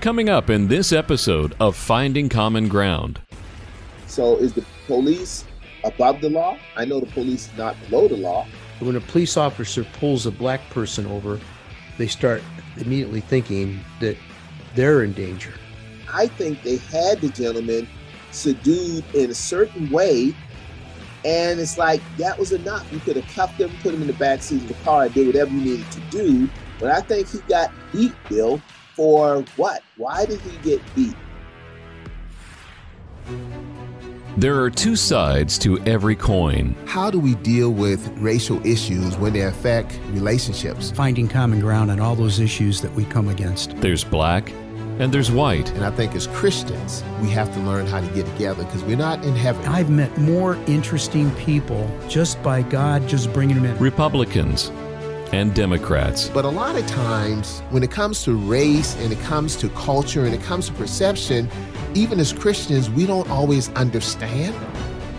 Coming up in this episode of Finding Common Ground. So, is the police above the law? I know the police is not below the law. When a police officer pulls a black person over, they start immediately thinking that they're in danger. I think they had the gentleman subdued in a certain way. And it's like that was enough. You could have cuffed him, put him in the back seat of the car, and did whatever you needed to do. But I think he got beat, Bill, for what? Why did he get beat? There are two sides to every coin. How do we deal with racial issues when they affect relationships? Finding common ground on all those issues that we come against. There's black and there's white. And I think as Christians, we have to learn how to get together because we're not in heaven. I've met more interesting people just by God just bringing them in. Republicans and Democrats. But a lot of times, when it comes to race and it comes to culture and it comes to perception, even as Christians, we don't always understand.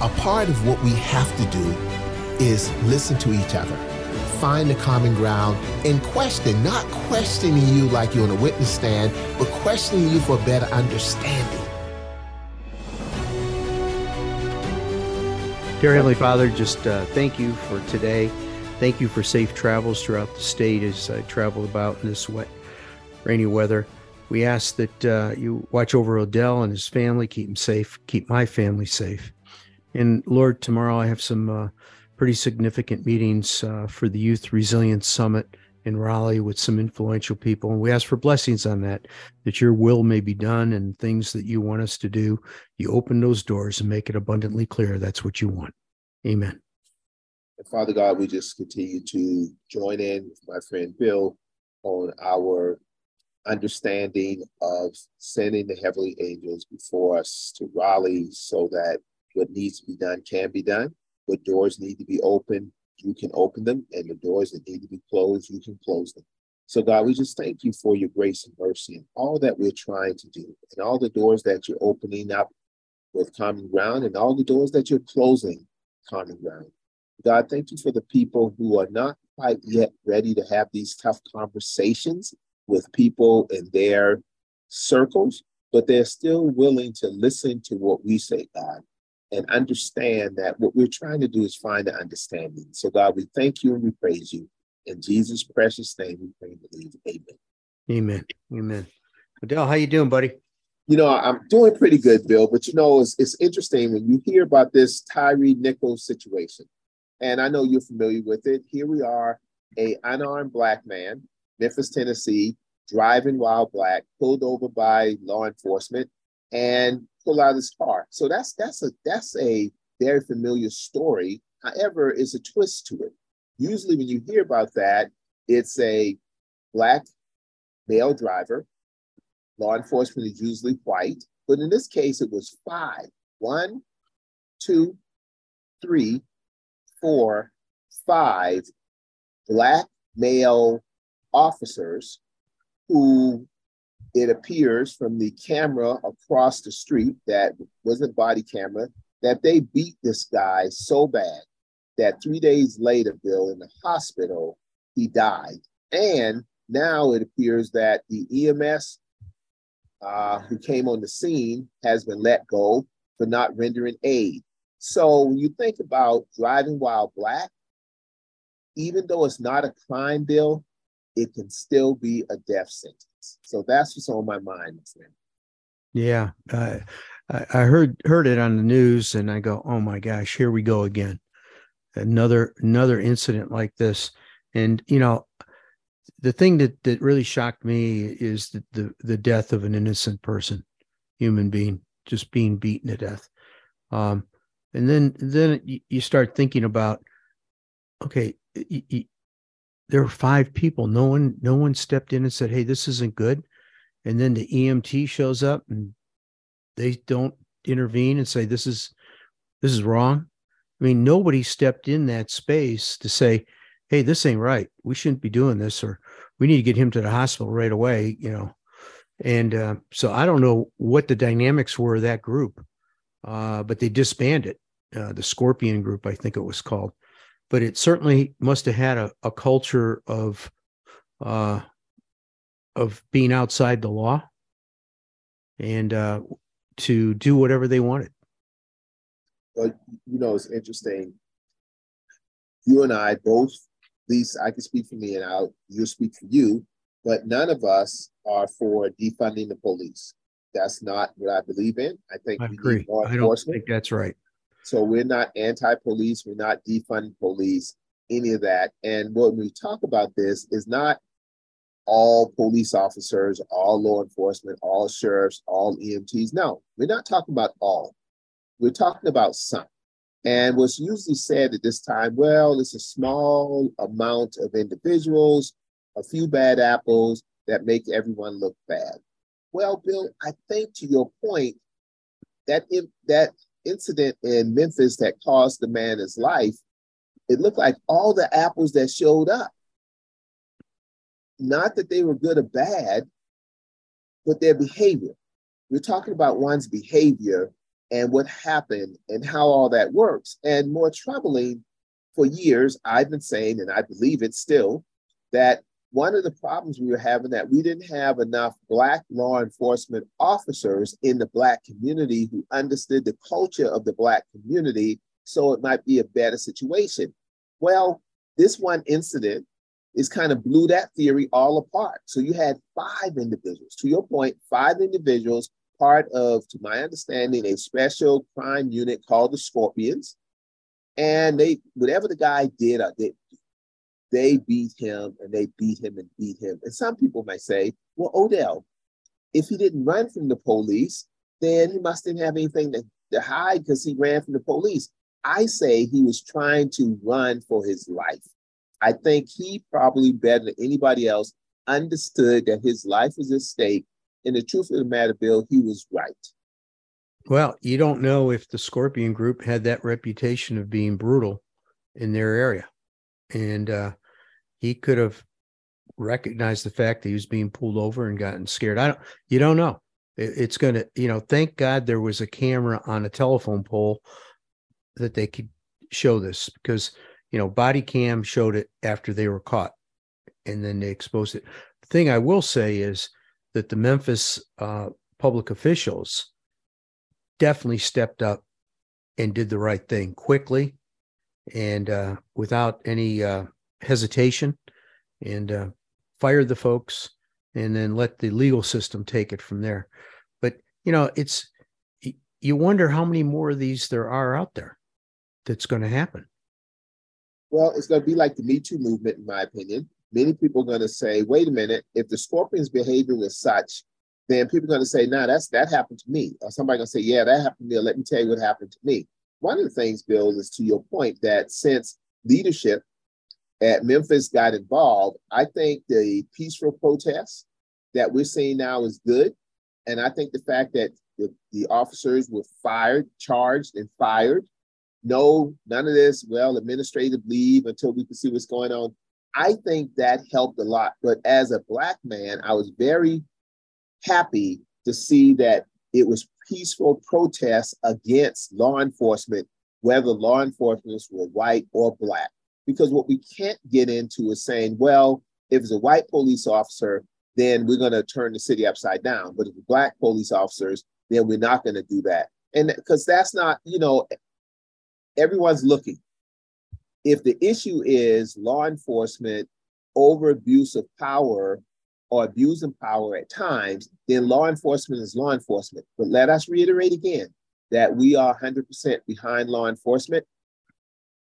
A part of what we have to do is listen to each other, find the common ground, and question, not questioning you like you're on a witness stand, but questioning you for better understanding. Dear Heavenly Father, just uh, thank you for today. Thank you for safe travels throughout the state as I travel about in this wet, rainy weather. We ask that uh, you watch over Odell and his family, keep him safe, keep my family safe. And Lord, tomorrow I have some uh, pretty significant meetings uh, for the Youth Resilience Summit in Raleigh with some influential people. And we ask for blessings on that, that your will may be done and things that you want us to do. You open those doors and make it abundantly clear that's what you want. Amen. And Father God, we just continue to join in with my friend Bill on our understanding of sending the heavenly angels before us to Raleigh so that what needs to be done can be done. What doors need to be opened, you can open them. And the doors that need to be closed, you can close them. So, God, we just thank you for your grace and mercy and all that we're trying to do, and all the doors that you're opening up with common ground, and all the doors that you're closing common ground. God, thank you for the people who are not quite yet ready to have these tough conversations with people in their circles, but they're still willing to listen to what we say, God, and understand that what we're trying to do is find an understanding. So, God, we thank you and we praise you. In Jesus' precious name, we pray and believe. Amen. Amen. Amen. Odell, how you doing, buddy? You know, I'm doing pretty good, Bill. But you know, it's, it's interesting when you hear about this Tyre Nichols situation, and I know you're familiar with it. Here we are, a unarmed black man, Memphis, Tennessee, driving while black, pulled over by law enforcement, and pull out his car. So that's that's a that's a very familiar story. However, it's a twist to it. Usually, when you hear about that, it's a black male driver. Law enforcement is usually white, but in this case, it was five. One, two, three, four, five black male officers who it appears from the camera across the street that was a body camera that they beat this guy so bad that three days later, Bill, in the hospital, he died. And now it appears that the EMS uh, who came on the scene has been let go for not rendering aid. So when you think about driving while black, even though it's not a crime bill, it can still be a death sentence. So that's what's on my mind. Yeah, I heard heard it on the news, and I go, "Oh my gosh, here we go again, another another incident like this." And you know, the thing that that really shocked me is the the, the death of an innocent person, human being, just being beaten to death. Um, and then then you start thinking about, okay, there were five people. No one, no one stepped in and said, "Hey, this isn't good." and then the EMT shows up and they don't intervene and say this is this is wrong. I mean, nobody stepped in that space to say, "Hey, this ain't right. We shouldn't be doing this," or "We need to get him to the hospital right away." You know, and uh, so I don't know what the dynamics were of that group, uh, but they disbanded uh, the Scorpion Group, I think it was called. But it certainly must have had a, a culture of uh, of being outside the law and uh, to do whatever they wanted. Well, you know, it's interesting. You and I both, at least I can speak for me and I'll you speak for you, but none of us are for defunding the police. That's not what I believe in. I think I agree. I don't think that's right. So we're not anti-police. We're not defunding police. Any of that. And when we talk about this, is not all police officers, all law enforcement, all sheriffs, all EMTs. No, we're not talking about all. We're talking about some. And what's usually said at this time, well, it's a small amount of individuals, a few bad apples that make everyone look bad. Well, Bill, I think to your point, that that incident in Memphis that cost the man his life, it looked like all the apples that showed up not that they were good or bad, but their behavior. We're talking about one's behavior and what happened and how all that works. And more troubling, for years, I've been saying, and I believe it still, that one of the problems we were having that we didn't have enough black law enforcement officers in the black community who understood the culture of the black community so it might be a better situation well this one incident is kind of blew that theory all apart. So you had five individuals, to your point, five individuals, part of, to my understanding, a special crime unit called the Scorpions. And they, whatever the guy did, uh, they, they beat him and they beat him and beat him. And some people might say, well, Odell, if he didn't run from the police, then he must didn't have anything to, to hide because he ran from the police. I say he was trying to run for his life. I think he probably better than anybody else understood that his life was at stake. And the truth of the matter, Bill, he was right. Well, you don't know if the Scorpion Group had that reputation of being brutal in their area. And uh, he could have recognized the fact that he was being pulled over and gotten scared. I don't, you don't know. It, it's going to, you know, thank God there was a camera on a telephone pole that they could show this because you know, body cam showed it after they were caught and then they exposed it. The thing I will say is that the Memphis uh, public officials definitely stepped up and did the right thing quickly and uh, without any uh, hesitation and uh, fired the folks and then let the legal system take it from there. But, you know, it's, you wonder how many more of these there are out there that's going to happen. Well, it's going to be like the Me Too movement, in my opinion. Many people are going to say, wait a minute, if the scorpion's behavior was such, then people are going to say, nah, that's that happened to me. Or somebody going to say, yeah, that happened to me. Let me tell you what happened to me. One of the things, Bill, is to your point that since leadership at Memphis got involved, I think the peaceful protests that we're seeing now is good. And I think the fact that the, the officers were fired, charged, and fired no, none of this, well, administrative leave until we can see what's going on. I think that helped a lot. But as a Black man, I was very happy to see that it was peaceful protests against law enforcement, whether law enforcement were white or Black. Because what we can't get into is saying, well, if it's a white police officer, then we're going to turn the city upside down. But if it's Black police officers, then we're not going to do that. And because that's not, you know, everyone's looking. If the issue is law enforcement over abuse of power or abusing power at times, then law enforcement is law enforcement. But let us reiterate again that we are 100% behind law enforcement.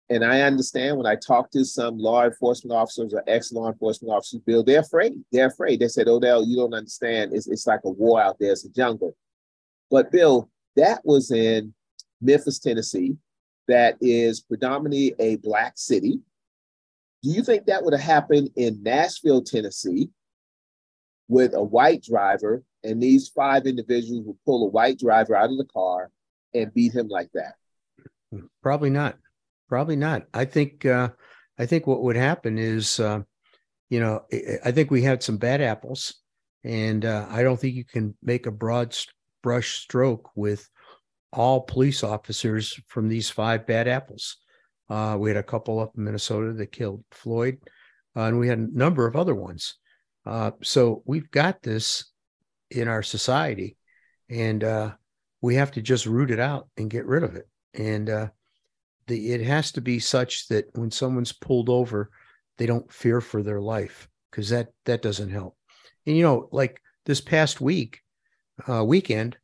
And I understand when I talk to some law enforcement officers or ex law enforcement officers, Bill, they're afraid. They're afraid. They said, Odell, you don't understand. It's, it's like a war out there, it's a jungle. But Bill, that was in Memphis, Tennessee that is predominantly a Black city. Do you think that would have happened in Nashville, Tennessee? With a white driver, and these five individuals would pull a white driver out of the car and beat him like that? Probably not. Probably not. I think uh, I think what would happen is, uh, you know, I think we had some bad apples, and uh, I don't think you can make a broad brush stroke with all police officers from these five bad apples. Uh, we had a couple up in Minnesota that killed Floyd, uh, and we had a number of other ones. Uh, so we've got this in our society, and uh, we have to just root it out and get rid of it. And uh, the, it has to be such that when someone's pulled over, they don't fear for their life because that that doesn't help. And you know, like this past week, uh, weekend,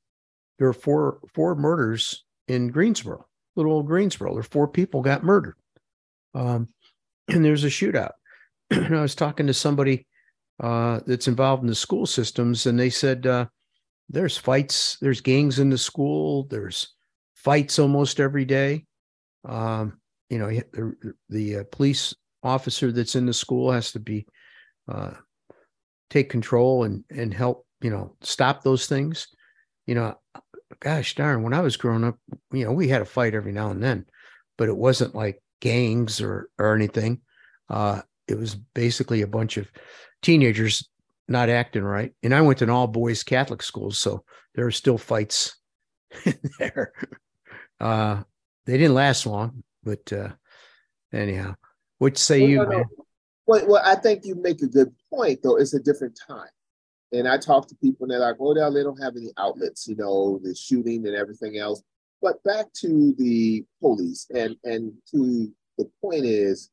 there were four four murders in Greensboro, little old Greensboro. There four people got murdered, um, and there's a shootout. and I was talking to somebody uh, that's involved in the school systems, and they said uh, there's fights, there's gangs in the school, there's fights almost every day. Um, you know, the, the uh, police officer that's in the school has to be uh, take control and and help you know stop those things. You know, gosh darn, when I was growing up, you know, we had a fight every now and then, but it wasn't like gangs or or anything. Uh, it was basically a bunch of teenagers not acting right. And I went to an all boys Catholic school, so there were still fights there. Uh, they didn't last long, but uh, anyhow, what say well, you? No, no. Well, well, I think you make a good point, though. It's a different time. And I talk to people and they're like, oh, they don't have any outlets, you know, the shooting and everything else. But back to the police and, and to the point is,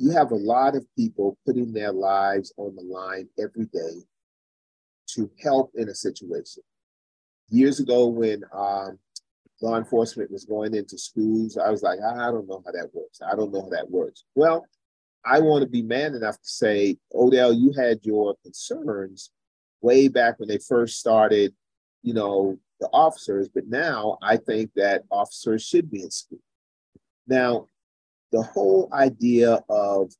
you have a lot of people putting their lives on the line every day to help in a situation. Years ago, when um, law enforcement was going into schools, I was like, I don't know how that works. I don't know how that works. Well, I want to be man enough to say, Odell, you had your concerns way back when they first started, you know, the officers, but now I think that officers should be in school. Now, the whole idea of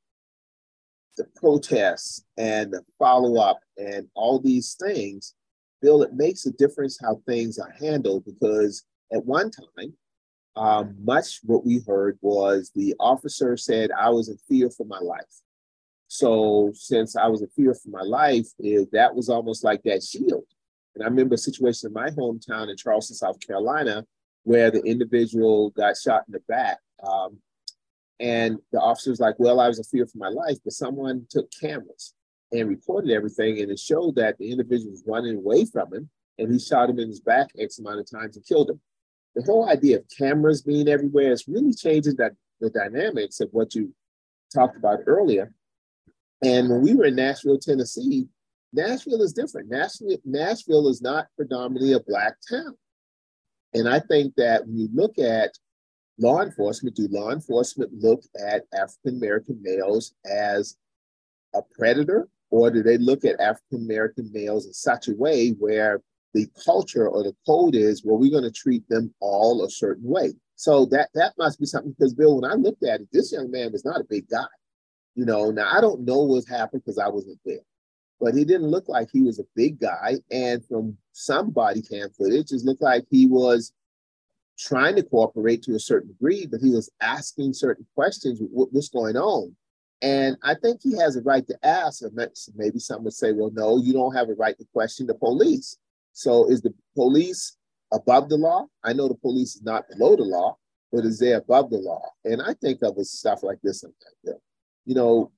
the protests and the follow up and all these things, Bill, it makes a difference how things are handled because at one time, um, much what we heard was the officer said, I was in fear for my life. So, since I was in fear for my life, it, that was almost like that shield. And I remember a situation in my hometown in Charleston, South Carolina, where the individual got shot in the back. Um, and the officer was like, Well, I was in fear for my life, but someone took cameras and recorded everything. And it showed that the individual was running away from him and he shot him in his back X amount of times and killed him the whole idea of cameras being everywhere is really changing that the dynamics of what you talked about earlier. And when we were in Nashville, Tennessee, Nashville is different. Nashville, Nashville is not predominantly a black town. And I think that when you look at law enforcement, do law enforcement look at African American males as a predator, or do they look at African American males in such a way where the culture or the code is, well, we're going to treat them all a certain way. So that that must be something because Bill, when I looked at it, this young man was not a big guy. You know, now I don't know what happened because I wasn't there, but he didn't look like he was a big guy. And from some body cam footage, it looked like he was trying to cooperate to a certain degree, but he was asking certain questions. What's going on? And I think he has a right to ask. And maybe some would say, well, no, you don't have a right to question the police. So is the police above the law? I know the police is not below the law, but is they above the law? And I think of stuff like this sometimes. You know,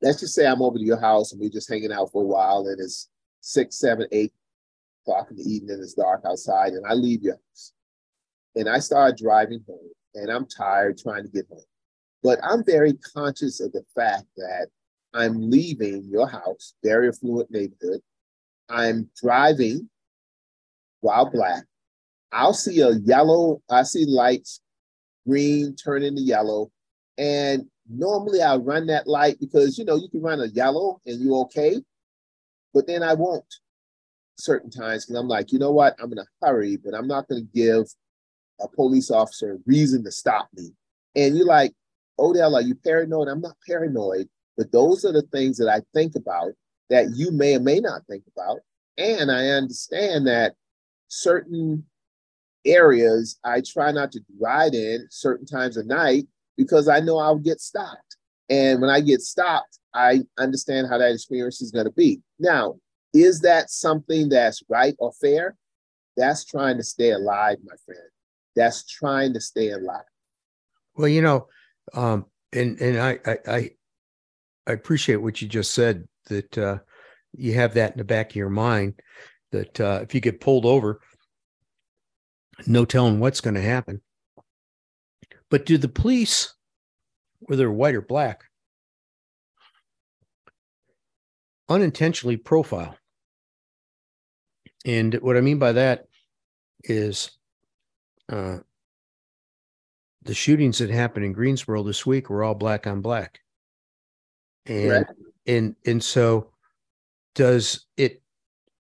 let's just say I'm over to your house and we're just hanging out for a while and it's six, seven, eight o'clock in the evening, and it's dark outside, and I leave your house. And I start driving home and I'm tired trying to get home. But I'm very conscious of the fact that I'm leaving your house, very affluent neighborhood, I'm driving while black. I'll see a yellow, I see lights, green turn into yellow. And normally I run that light because you know you can run a yellow and you're okay, but then I won't certain times because I'm like, you know what, I'm gonna hurry, but I'm not gonna give a police officer reason to stop me. And you're like, Odell, are you paranoid? I'm not paranoid, but those are the things that I think about that you may or may not think about. And I understand that certain areas I try not to ride in certain times of night because I know I'll get stopped. And when I get stopped, I understand how that experience is going to be. Now, is that something that's right or fair? That's trying to stay alive, my friend. That's trying to stay alive. Well, you know, um, and and I, I I appreciate what you just said that uh, you have that in the back of your mind that uh, if you get pulled over, no telling what's going to happen. But do the police, whether white or black, unintentionally profile? And what I mean by that is uh, the shootings that happened in Greensboro this week were all black on black. And right. and and so does it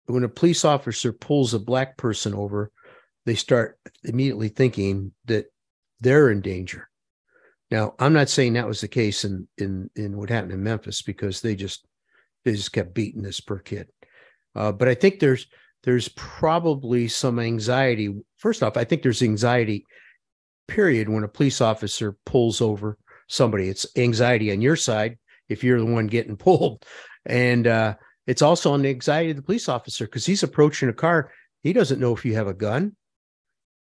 when a police officer pulls a black person over, they start immediately thinking that they're in danger. Now, I'm not saying that was the case in in in what happened in Memphis because they just they just kept beating this per kid. Uh, but I think there's there's probably some anxiety. First off, I think there's anxiety, period, when a police officer pulls over somebody. It's anxiety on your side if you're the one getting pulled. And uh, it's also on the anxiety of the police officer because he's approaching a car. He doesn't know if you have a gun.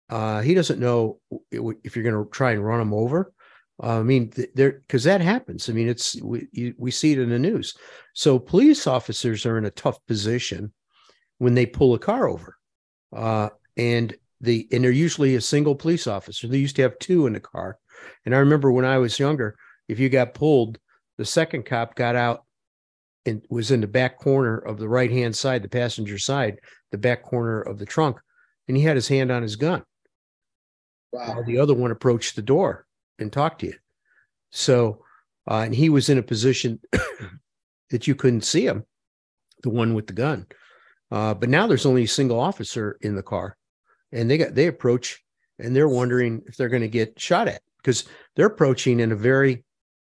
Uh, he doesn't know if you're going to try and run him over. Uh, I mean, there because that happens. I mean, it's we we see it in the news. So police officers are in a tough position when they pull a car over. Uh, and the and they're usually a single police officer. They used to have two in the car. And I remember when I was younger, if you got pulled, the second cop got out and was in the back corner of the right hand side, the passenger side, the back corner of the trunk, and he had his hand on his gun. Wow. While the other one approached the door and talked to you. So, uh, and he was in a position that you couldn't see him, the one with the gun. Uh, but now there's only a single officer in the car, and they got they approach and they're wondering if they're going to get shot at because they're approaching in a very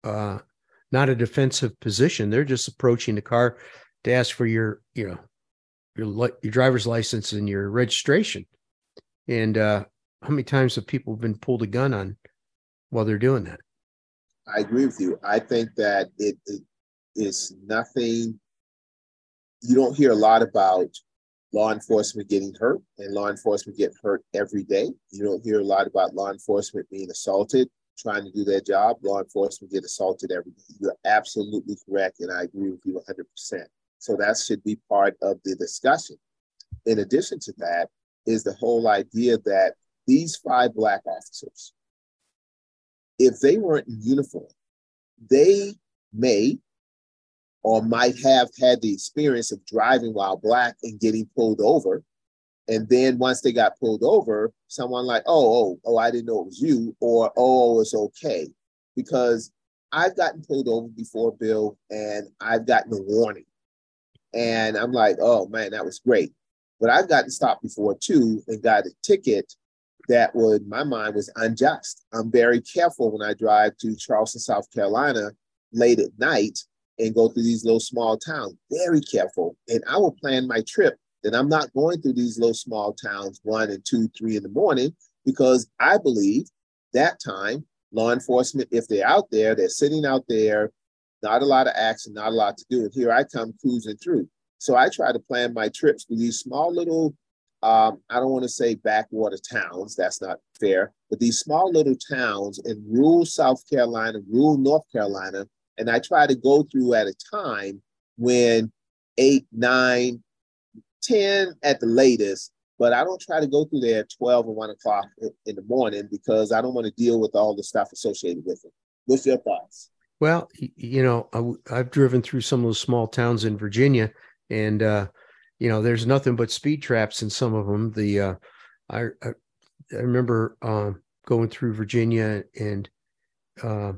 uh, not a defensive position. They're just approaching the car to ask for your you know your your driver's license and your registration. And uh, how many times have people been pulled a gun on while they're doing that? I agree with you. I think that it, it is nothing you don't hear a lot about law enforcement getting hurt, and law enforcement get hurt every day. You don't hear a lot about law enforcement being assaulted, trying to do their job. Law enforcement get assaulted every day. You're absolutely correct, and I agree with you 100%. So that should be part of the discussion. In addition to that, is the whole idea that these five Black officers, if they weren't in uniform, they may or might have had the experience of driving while black and getting pulled over. And then once they got pulled over, someone like, oh, oh, oh, I didn't know it was you, or oh, oh, it's okay. Because I've gotten pulled over before, Bill, and I've gotten a warning. And I'm like, oh man, that was great. But I've gotten stopped before too and got a ticket that would, my mind was unjust. I'm very careful when I drive to Charleston, South Carolina late at night and go through these little small towns. Very careful. And I will plan my trip that I'm not going through these little small towns one and two, three in the morning, because I believe that time law enforcement, if they're out there, they're sitting out there, not a lot of action, not a lot to do. And here I come cruising through. So I try to plan my trips with these small little, um, I don't want to say backwater towns, that's not fair, but these small little towns in rural South Carolina, rural North Carolina and I try to go through at a time when eight, nine, 10 at the latest, but I don't try to go through there at 12 or 1 o'clock in the morning because I don't want to deal with all the stuff associated with it. What's your thoughts? Well, you know, I, have driven through some of those small towns in Virginia, and uh, you know, there's nothing but speed traps in some of them. The uh, I, I, I remember um, going through Virginia and uh,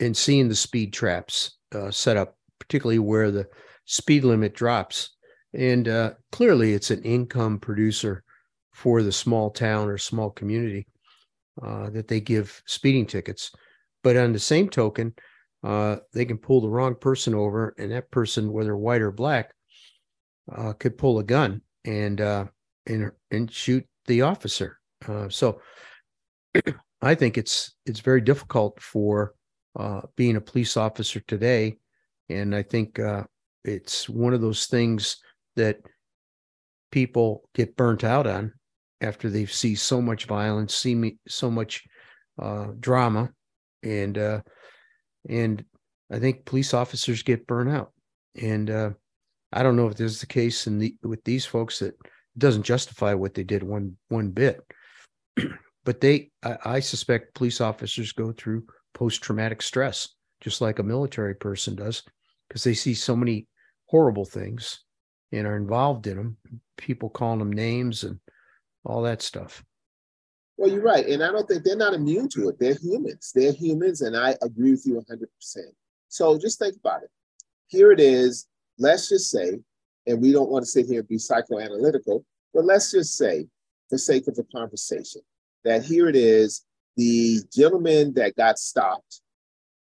and seeing the speed traps uh, set up, particularly where the speed limit drops. And uh, clearly, it's an income producer for the small town or small community uh, that they give speeding tickets. But on the same token, uh, they can pull the wrong person over, and that person, whether white or black, uh, could pull a gun and uh, and and shoot the officer. So I think it's it's very difficult for uh, being a police officer today, and I think uh, it's one of those things that people get burnt out on after they see so much violence, see me so much uh, drama, and uh, and I think police officers get burnt out. And uh, I don't know if this is the case in the with these folks that doesn't justify what they did one one bit. but they, I, I suspect, police officers go through post traumatic stress just like a military person does because they see so many horrible things and are involved in them. People calling them names and all that stuff. Well, you're right. And I don't think they're not immune to it. They're humans. They're humans. And I agree with you 100%. So just think about it. Here it is. Let's just say, and we don't want to sit here and be psychoanalytical, but let's just say, for sake of the conversation, that here it is the gentleman that got stopped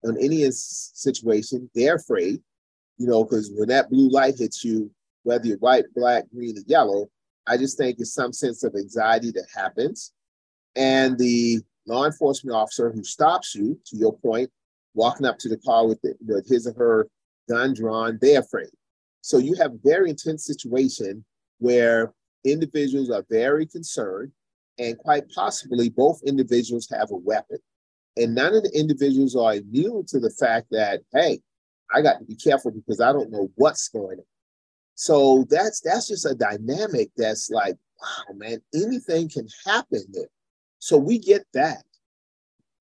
on any situation, they're afraid, you know, because when that blue light hits you, whether you're white, black, green, or yellow, I just think it's some sense of anxiety that happens. And the law enforcement officer who stops you, to your point, walking up to the car with, the, with his or her gun drawn, they're afraid. So you have a very intense situation where individuals are very concerned, and quite possibly both individuals have a weapon. And none of the individuals are immune to the fact that, hey, I got to be careful because I don't know what's going on. So that's that's just a dynamic that's like, wow, man, anything can happen there. So we get that.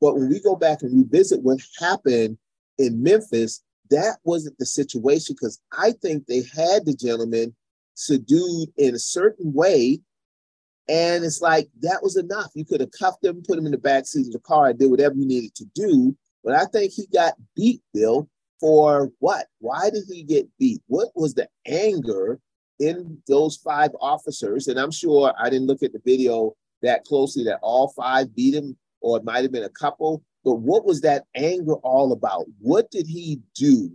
But when we go back and revisit what happened in Memphis, that wasn't the situation because I think they had the gentleman subdued in a certain way. And it's like that was enough. You could have cuffed him, put him in the back seat of the car, and did whatever you needed to do. But I think he got beat, Bill, for what? Why did he get beat? What was the anger in those five officers? And I'm sure I didn't look at the video that closely that all five beat him, or it might have been a couple. But what was that anger all about? What did he do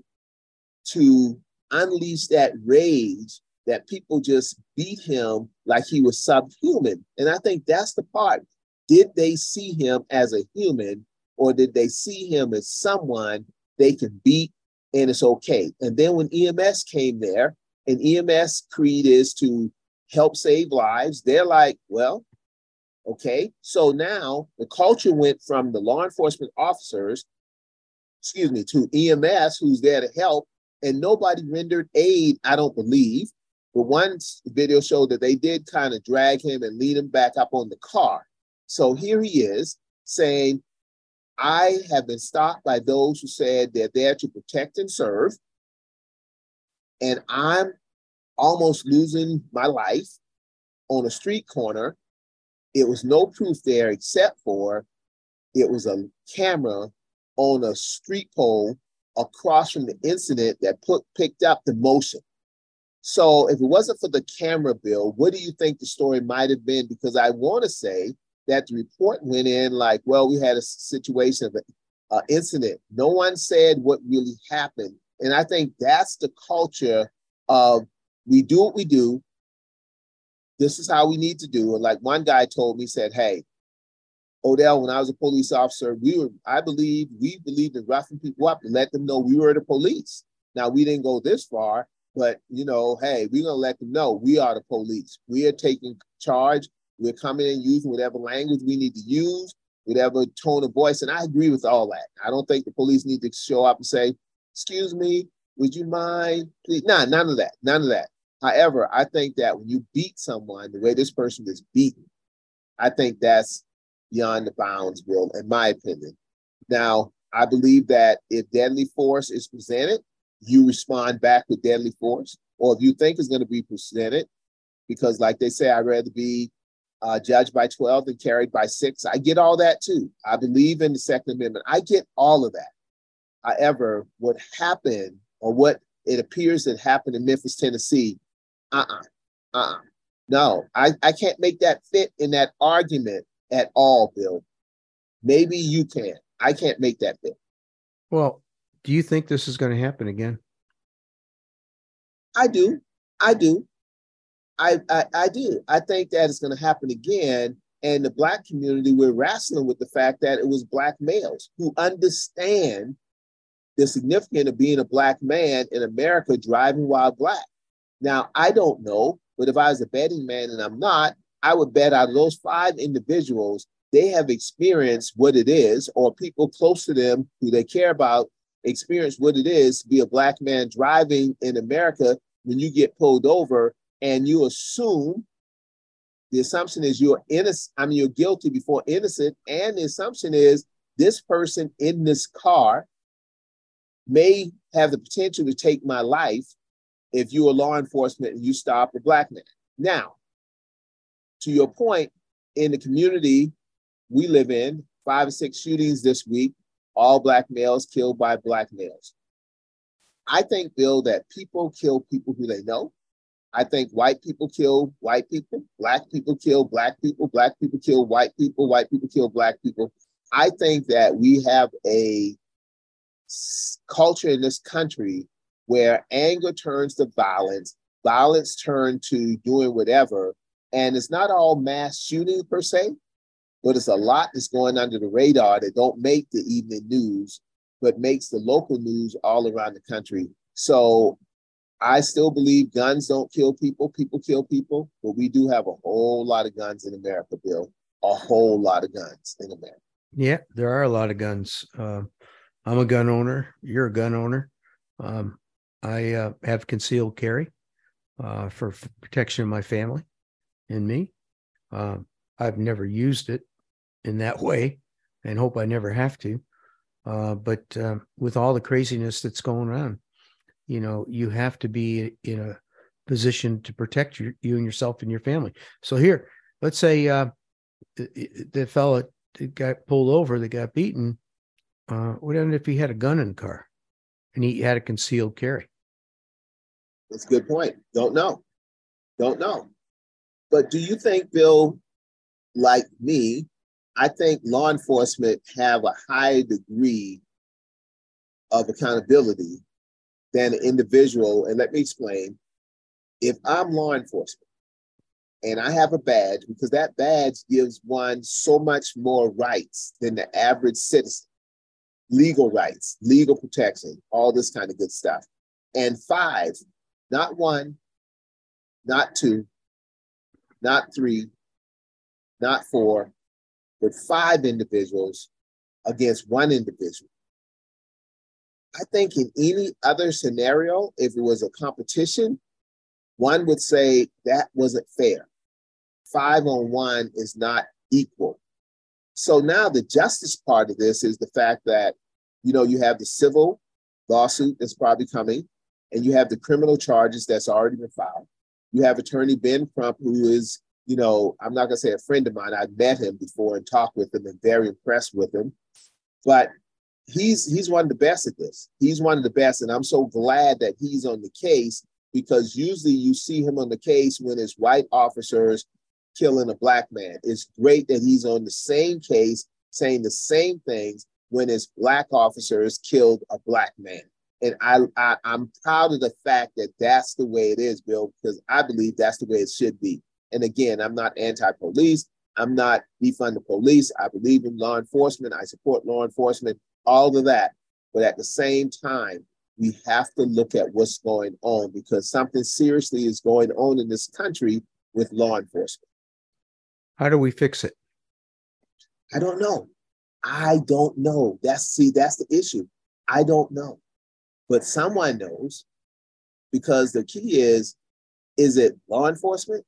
to unleash that rage that people just beat him like he was subhuman? And I think that's the part. Did they see him as a human, or did they see him as someone they can beat and it's okay? And then when EMS came there, and EMS creed is to help save lives, they're like, well, Okay, so now the culture went from the law enforcement officers, excuse me, to EMS, who's there to help, and nobody rendered aid, I don't believe. But one video showed that they did kind of drag him and lead him back up on the car. So here he is saying, I have been stopped by those who said they're there to protect and serve. And I'm almost losing my life on a street corner it was no proof there except for it was a camera on a street pole across from the incident that put picked up the motion. So if it wasn't for the camera bill, what do you think the story might have been? Because I want to say that the report went in like, well, we had a situation of an incident. No one said what really happened. And I think that's the culture of we do what we do, this is how we need to do. And like one guy told me, said, Hey, Odell, when I was a police officer, we were, I believe, we believed in roughing people up and let them know we were the police. Now we didn't go this far, but you know, hey, we're gonna let them know we are the police. We are taking charge. We're coming and using whatever language we need to use, whatever tone of voice. And I agree with all that. I don't think the police need to show up and say, excuse me, would you mind? Please. Nah, none of that. None of that. However, I think that when you beat someone the way this person is beaten, I think that's beyond the bounds, Bill, in my opinion. Now, I believe that if deadly force is presented, you respond back with deadly force. Or if you think it's going to be presented, because like they say, I'd rather be uh, judged by 12 than carried by six. I get all that too. I believe in the Second Amendment. I get all of that. However, what happened or what it appears that happened in Memphis, Tennessee, uh-uh, uh-uh. No, I, I can't make that fit in that argument at all, Bill. Maybe you can. I can't make that fit. Well, Do you think this is going to happen again? I do. I do. I, I, I do. I think that is going to happen again. And the black community, we're wrestling with the fact that it was black males who understand the significance of being a black man in America driving while black. Now, I don't know, but if I was a betting man and I'm not, I would bet out of those five individuals, they have experienced what it is, or people close to them who they care about experience what it is to be a black man driving in America when you get pulled over and you assume the assumption is you're innocent, I mean, you're guilty before innocent. And the assumption is this person in this car may have the potential to take my life if you're law enforcement and you stop a black man. Now, to your point, in the community we live in, five or six shootings this week, all black males killed by black males. I think, Bill, that people kill people who they know. I think white people kill white people, black people kill black people, black people kill white people, white people kill black people. I think that we have a culture in this country where anger turns to violence, violence turns to doing whatever. And it's not all mass shooting per se, but it's a lot that's going under the radar that don't make the evening news, but makes the local news all around the country. So I still believe guns don't kill people, people kill people, but we do have a whole lot of guns in America, Bill. A whole lot of guns in America. Yeah, there are a lot of guns. Uh, I'm a gun owner. You're a gun owner. Um, I uh, have concealed carry uh, for f- protection of my family and me. Um, I've never used it in that way and hope I never have to. Uh, but um, with all the craziness that's going on, you know you have to be in a position to protect your, you and yourself and your family. So here let's say uh the, the fella got pulled over that got beaten uh what happened if he had a gun in the car and he had a concealed carry? That's a good point. Don't know. Don't know. But do you think bill like me i think law enforcement have a high degree of accountability than an individual. And let me explain. If I'm law enforcement and I have a badge, because that badge gives one so much more rights than the average citizen legal rights, legal protection, all this kind of good stuff. And five, not one, not two, not three, not four, but five individuals against one individual. I think in any other scenario, if it was a competition, one would say that wasn't fair. Five on one is not equal. So now the justice part of this is the fact that, you know, you have the civil lawsuit that's probably coming, and you have the criminal charges that's already been filed. You have attorney Ben Crump, who is, you know, I'm not to say a friend of mine. I've met him before and talked with him and very impressed with him. But he's he's one of the best at this. He's one of the best, and I'm so glad that he's on the case because usually you see him on the case when it's white officers killing a black man. It's great that he's on the same case saying the same things when it's black officers killed a black man. And I, I I'm proud of the fact that that's the way it is, Bill, because I believe that's the way it should be. And again, I'm not anti-police. I'm not defund the police. I believe in law enforcement. I support law enforcement all of that. But at the same time, we have to look at what's going on because something seriously is going on in this country with law enforcement. How do we fix it? I don't know. I don't know. That's see, that's the issue. I don't know. But someone knows because the key is is it law enforcement?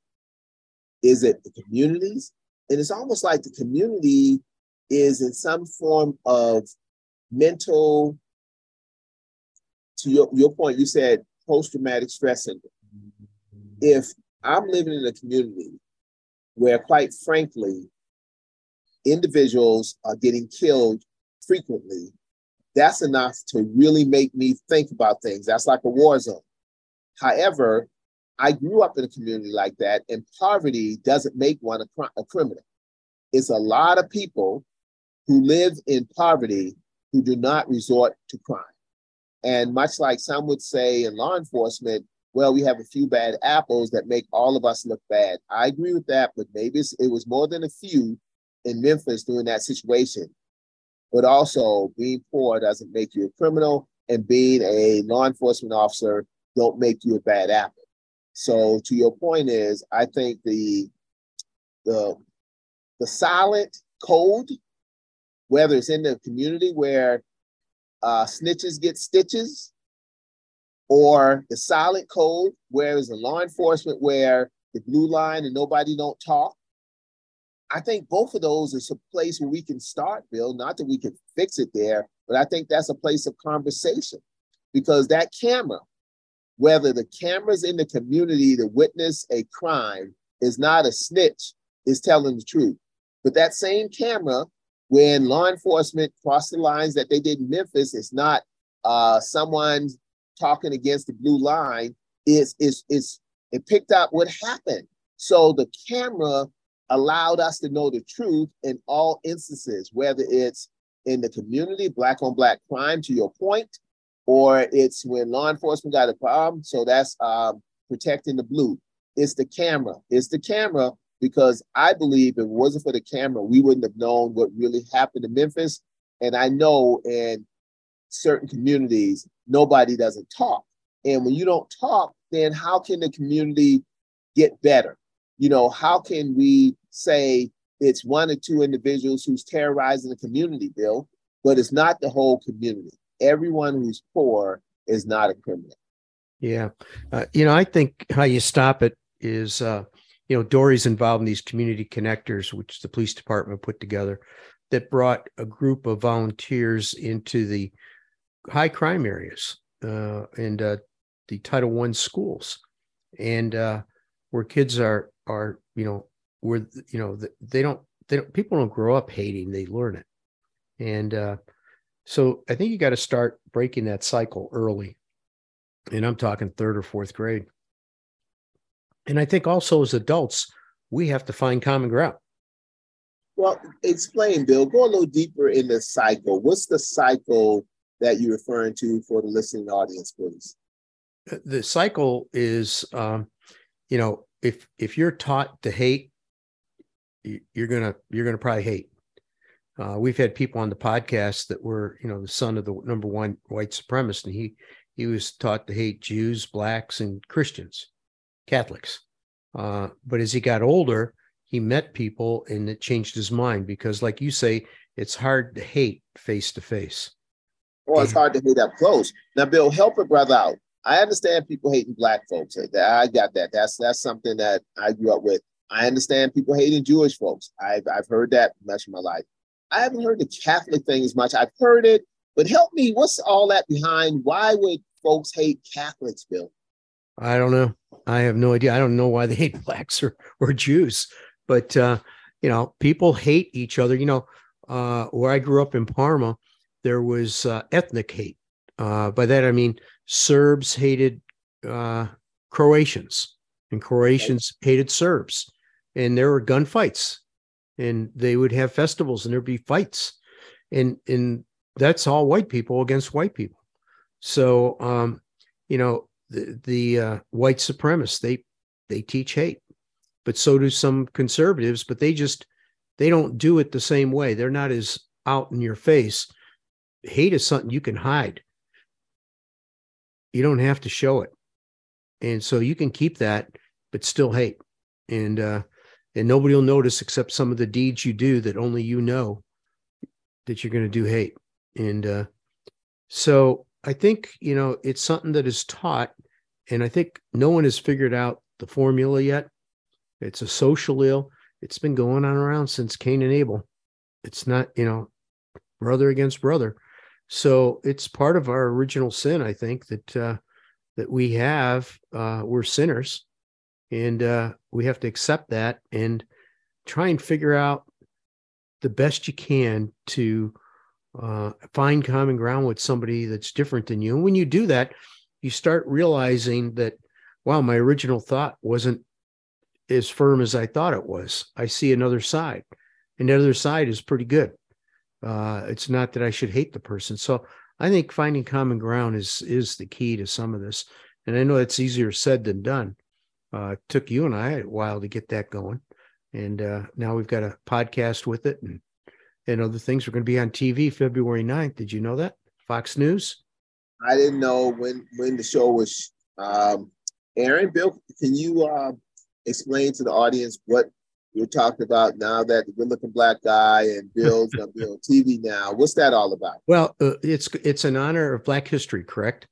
Is it the communities? And it's almost like the community is in some form of mental, to your, your point, you said post traumatic stress syndrome. If I'm living in a community where, quite frankly, individuals are getting killed frequently, that's enough to really make me think about things. That's like a war zone. However, I grew up in a community like that, and poverty doesn't make one a, a criminal. It's a lot of people who live in poverty who do not resort to crime. And much like some would say in law enforcement, well, we have a few bad apples that make all of us look bad. I agree with that, but maybe it was more than a few in Memphis during that situation. But also, being poor doesn't make you a criminal, and being a law enforcement officer don't make you a bad apple. So, to your point, is I think the the the silent code, whether it's in the community where uh, snitches get stitches, or the silent code, where is the law enforcement where the blue line and nobody don't talk. I think both of those is a place where we can start, Bill. Not that we can fix it there, but I think that's a place of conversation because that camera, whether the cameras in the community to witness a crime is not a snitch, is telling the truth. But that same camera, when law enforcement crossed the lines that they did in Memphis, it's not uh, someone talking against the blue line. Is is is it picked up what happened? So the camera allowed us to know the truth in all instances, whether it's in the community, black on black crime, to your point, or it's when law enforcement got a problem. So that's um, protecting the blue. It's the camera. It's the camera because I believe if it wasn't for the camera, we wouldn't have known what really happened in Memphis. And I know in certain communities, nobody doesn't talk. And when you don't talk, then how can the community get better? You know, how can we say it's one or two individuals who's terrorizing the community, Bill, but it's not the whole community. Everyone who's poor is not a criminal. Yeah. Uh, you know, I think how you stop it is, uh, you know, Dory's involved in these community connectors, which the police department put together, that brought a group of volunteers into the high crime areas uh, and uh, the Title One schools, and uh, where kids are are you know where you know they don't they don't people don't grow up hating they learn it and uh, so i think you got to start breaking that cycle early. And i'm talking third or fourth grade. And i think also as adults we have to find common ground. Well explain bill go a little deeper in the cycle. What's the cycle that you're referring to for the listening audience please? Uh, the cycle is um, you know if if you're taught to hate you're gonna you're gonna probably hate. Uh, we've had people on the podcast that were, you know, the son of the number one white supremacist, and he he was taught to hate Jews, blacks, and Christians, Catholics. Uh, but as he got older, he met people, and it changed his mind because, like you say, it's hard to hate face to face. Well, it's hard to hate up close. Now, Bill, help a brother out. I understand people hating black folks. I got that. That's that's something that I grew up with. I understand people hating Jewish folks. I've, I've heard that much of my life. I haven't heard the Catholic thing as much. I've heard it, but help me. What's all that behind? Why would folks hate Catholics, Bill? I don't know. I have no idea. I don't know why they hate blacks or, or Jews, but, uh, you know, people hate each other. You know, uh, where I grew up in Parma, there was uh, ethnic hate. Uh, by that, I mean Serbs hated uh, Croatians and Croatians hated Serbs and there were gunfights and they would have festivals and there'd be fights. And and that's all white people against white people. So um you know the the uh, white supremacists they they teach hate but so do some conservatives but they just they don't do it the same way. They're not as out in your face. Hate is something you can hide. You don't have to show it. And so you can keep that but still hate. And uh and nobody will notice except some of the deeds you do that only you know that you're going to do hate. And uh, so i think you know it's something that is taught and i think no one has figured out the formula yet. It's a social ill. It's been going on around since cain and abel. It's not you know brother against brother. So it's part of our original sin i think that uh, that we have uh, we're sinners. And uh, we have to accept that and try and figure out the best you can to uh, find common ground with somebody that's different than you. And when you do that, you start realizing that, wow, my original thought wasn't as firm as I thought it was. I see another side, and the other side is pretty good. Uh, it's not that I should hate the person. So I think finding common ground is is the key to some of this. And I know it's easier said than done. Uh, took you and I a while to get that going, and uh, now we've got a podcast with it and and other things. We're going to be on TV February 9th. Did you know that? Fox News. I didn't know when when the show was um, airing. Bill, can you uh, explain to the audience what we're talking about now that the good looking black guy and Bill's gonna be on TV now. What's that all about? Well, uh, it's it's an honor of Black History, correct?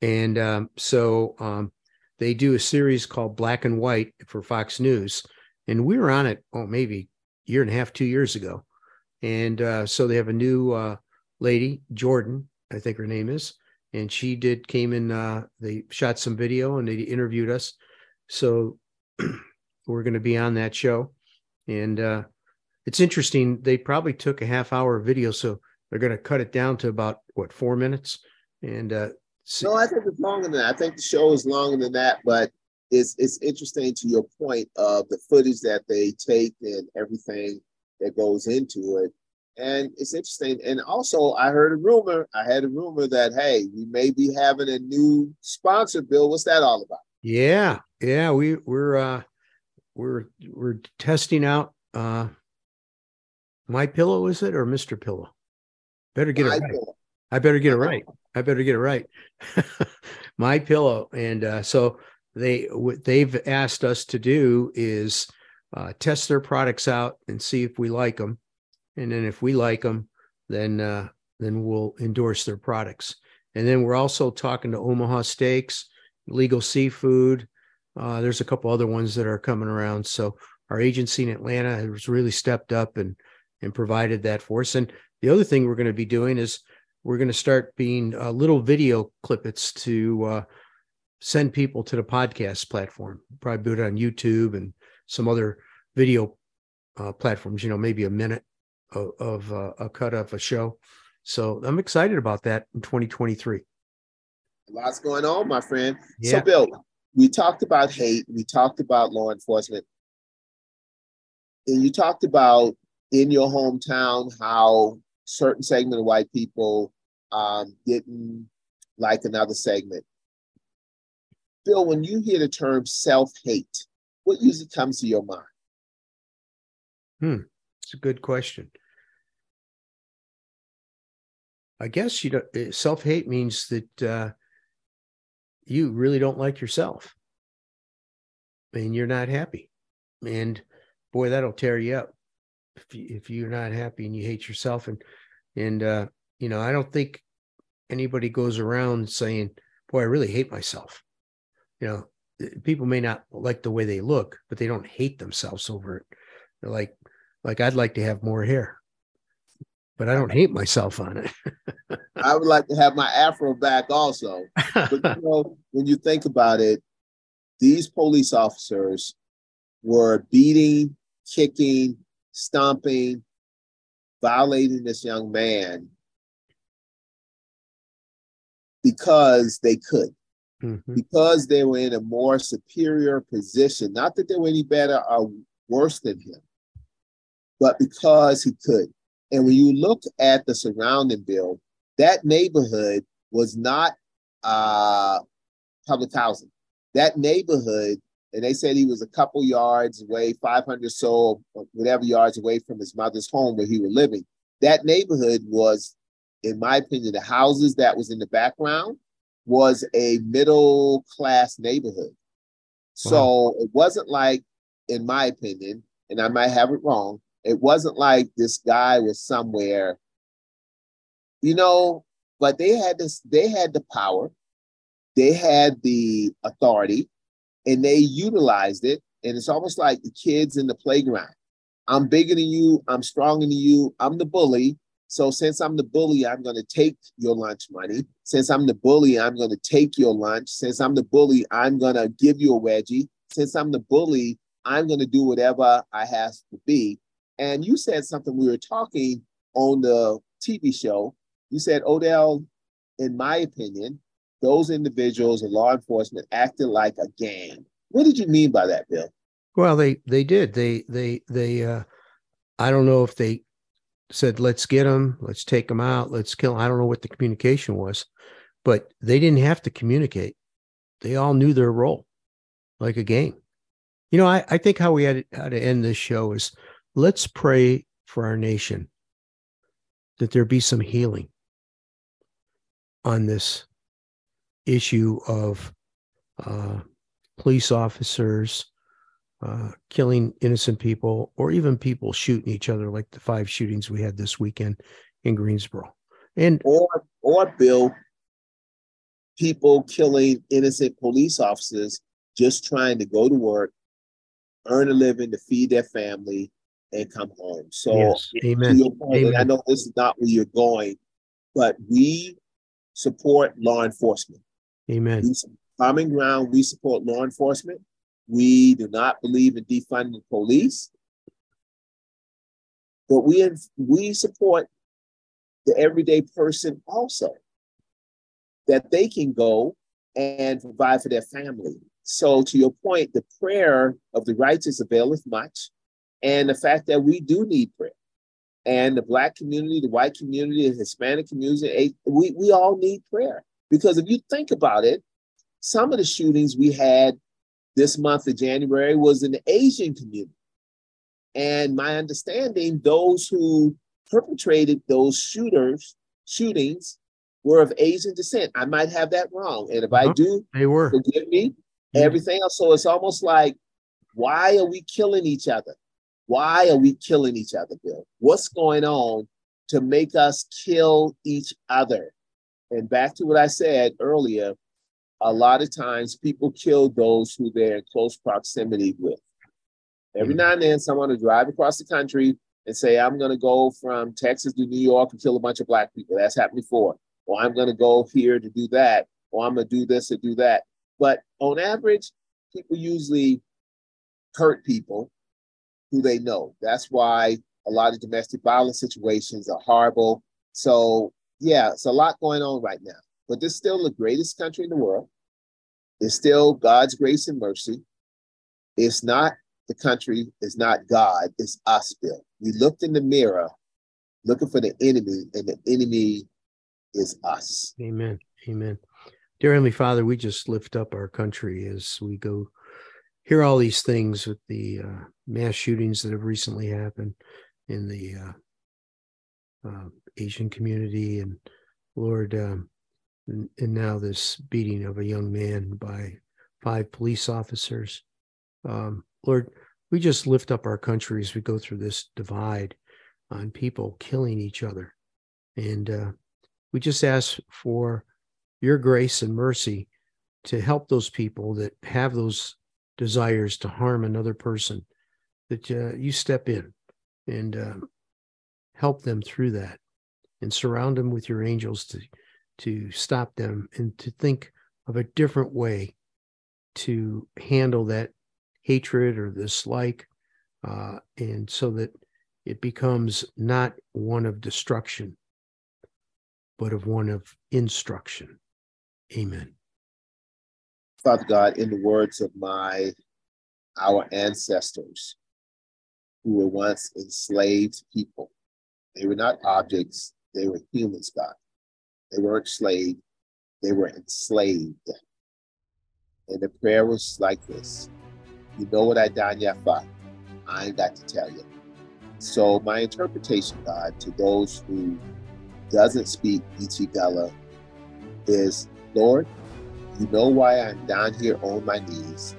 And um, so um, they do a series called Black and White for Fox News, and we were on it. Oh, maybe a year and a half, two years ago. And uh, so they have a new uh, lady, Jordan, I think her name is, and she did came in. Uh, they shot some video and they interviewed us. So we're going to be on that show, and uh, it's interesting. They probably took a half hour video, so they're going to cut it down to about what four minutes. And uh, no, I think it's longer than that. I think the show is longer than that, but it's it's interesting to your point of the footage that they take and everything that goes into it. And it's interesting. And also, I heard a rumor. I had a rumor that hey, we may be having a new sponsor. Bill, what's that all about? Yeah, yeah, we we're uh, we're we're testing out uh my pillow is it or mr pillow better get my it right pillow. I better get it right. i better get it right. My pillow. And uh so they what they've asked us to do is uh, test their products out and see if we like them and then if we like them then uh then we'll endorse their products. And then we're also talking to omaha steaks legal seafood. Uh, there's a couple other ones that are coming around. So our agency in Atlanta has really stepped up and and provided that for us. And the other thing we're going to be doing is we're going to start being uh, little video clippets to uh, send people to the podcast platform. Probably do it on YouTube and some other video uh, platforms. You know, maybe a minute of, of uh, a cut of a show. So I'm excited about that in 2023. Lots going on, my friend. Yeah. So, Bill, we talked about hate, we talked about law enforcement, and you talked about in your hometown how certain segment of white people um, didn't like another segment. Bill, when you hear the term self-hate, what usually comes to your mind? Hmm, it's a good question. I guess you know eh, self-hate means that uh, you really don't like yourself and you're not happy. And boy, that'll tear you up if, you, if you're not happy and you hate yourself. And, and, uh, you know, I don't think anybody goes around saying, boy, I really hate myself. You know, people may not like the way they look, but they don't hate themselves over it. They're like, like I'd like to have more hair but I don't hate myself on it. I would like to have my afro back also. But you know, when you think about it, these police officers were beating, kicking, stomping, violating this young man because they could. Mm-hmm. Because they were in a more superior position. Not that they were any better or worse than him, but because he could. And when you look at the surrounding bill, that neighborhood was not uh, public housing. That neighborhood, and they said he was a couple yards away, 500 so whatever yards away from his mother's home where he was living. That neighborhood was, in my opinion, the houses that was in the background was a middle class neighborhood. Wow. So it wasn't like, in my opinion, and I might have it wrong, it wasn't like this guy was somewhere, you know, but they had this, they had the power, they had the authority, and they utilized it. And it's almost like the kids in the playground. I'm bigger than you, I'm stronger than you, I'm the bully. So since I'm the bully, I'm going to take your lunch money. Since I'm the bully, I'm going to take your lunch. Since I'm the bully, I'm going to give you a wedgie. Since I'm the bully, I'm going to do whatever I have to be. And you said something we were talking on the TV show. You said, Odell, in my opinion, those individuals in law enforcement acted like a gang. What did you mean by that, Bill? Well, they they did. They they they uh I don't know if they said, let's get them, let's take them out, let's kill 'em." I don't know what the communication was, but they didn't have to communicate. They all knew their role like a game. You know, I, I think how we had, had to end this show is let's pray for our nation that there be some healing on this issue of uh, police officers uh, killing innocent people or even people shooting each other, like the five shootings we had this weekend in Greensboro. And or or Bill, people killing innocent police officers just trying to go to work, earn a living to feed their family, and come home. So, Yes. to Amen. your point, and I know this is not where you're going, but we support law enforcement. Amen. We common ground. We support law enforcement. We do not believe in defunding police, but we we support the everyday person also that they can go and provide for their family. So, to your point, the prayer of the righteous availeth much, and the fact that we do need prayer, and the black community, the white community, the Hispanic community, eh, we we all need prayer because if you think about it, some of the shootings we had this month of January was in the Asian community. And my understanding, those who perpetrated those shooters, shootings were of Asian descent. I might have that wrong. And if I do, They were. forgive me, Yeah. everything else. So it's almost like, why are we killing each other? Why are we killing each other, Bill? What's going on to make us kill each other? And back to what I said earlier, a lot of times people kill those who they're in close proximity with. Every Mhm. now and then, someone will drive across the country and say, I'm going to go from Texas to New York and kill a bunch of black people. That's happened before. Or I'm going to go here to do that. Or I'm going to do this or do that. But on average, people usually hurt people who they know. That's why a lot of domestic violence situations are horrible. So, yeah, it's a lot going on right now. But this is still the greatest country in the world. It's still God's grace and mercy. It's not the country, it's not God, it's us, Bill. We looked in the mirror looking for the enemy, and the enemy is us. Amen. Amen. Dear Heavenly Father, we just lift up our country as we go hear all these things with the uh, mass shootings that have recently happened in the uh, uh, Asian community, and Lord, um, and, and now this beating of a young man by five police officers. Um, Lord, we just lift up our country as we go through this divide on people killing each other, and uh, we just ask for your grace and mercy to help those people that have those desires to harm another person that uh, you step in and uh, help them through that and surround them with your angels to to stop them and to think of a different way to handle that hatred or dislike uh, and so that it becomes not one of destruction but of one of instruction. Amen. Father God, in the words of my our ancestors who were once enslaved people, they were not objects, they were humans, God. They weren't slave, they were enslaved. And the prayer was like this You know what I done for? I ain't got to tell you. So my interpretation, God, to those who doesn't speak Ichigala is, Lord, you know why I'm down here on my knees.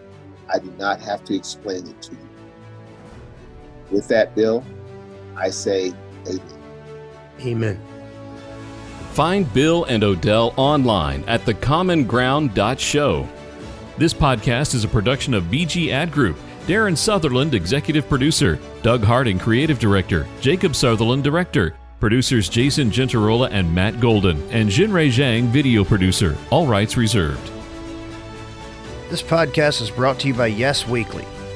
I do not have to explain it to you. With that, Bill, I say amen. Amen. Find Bill and Odell online at thecommonground.show. This podcast is a production of BG Ad Group. Darren Sutherland, executive producer. Doug Harding, creative director. Jacob Sutherland, director. Producers Jason Gentarola and Matt Golden. And Jinrei Zhang, video producer. All rights reserved. This podcast is brought to you by Yes Weekly,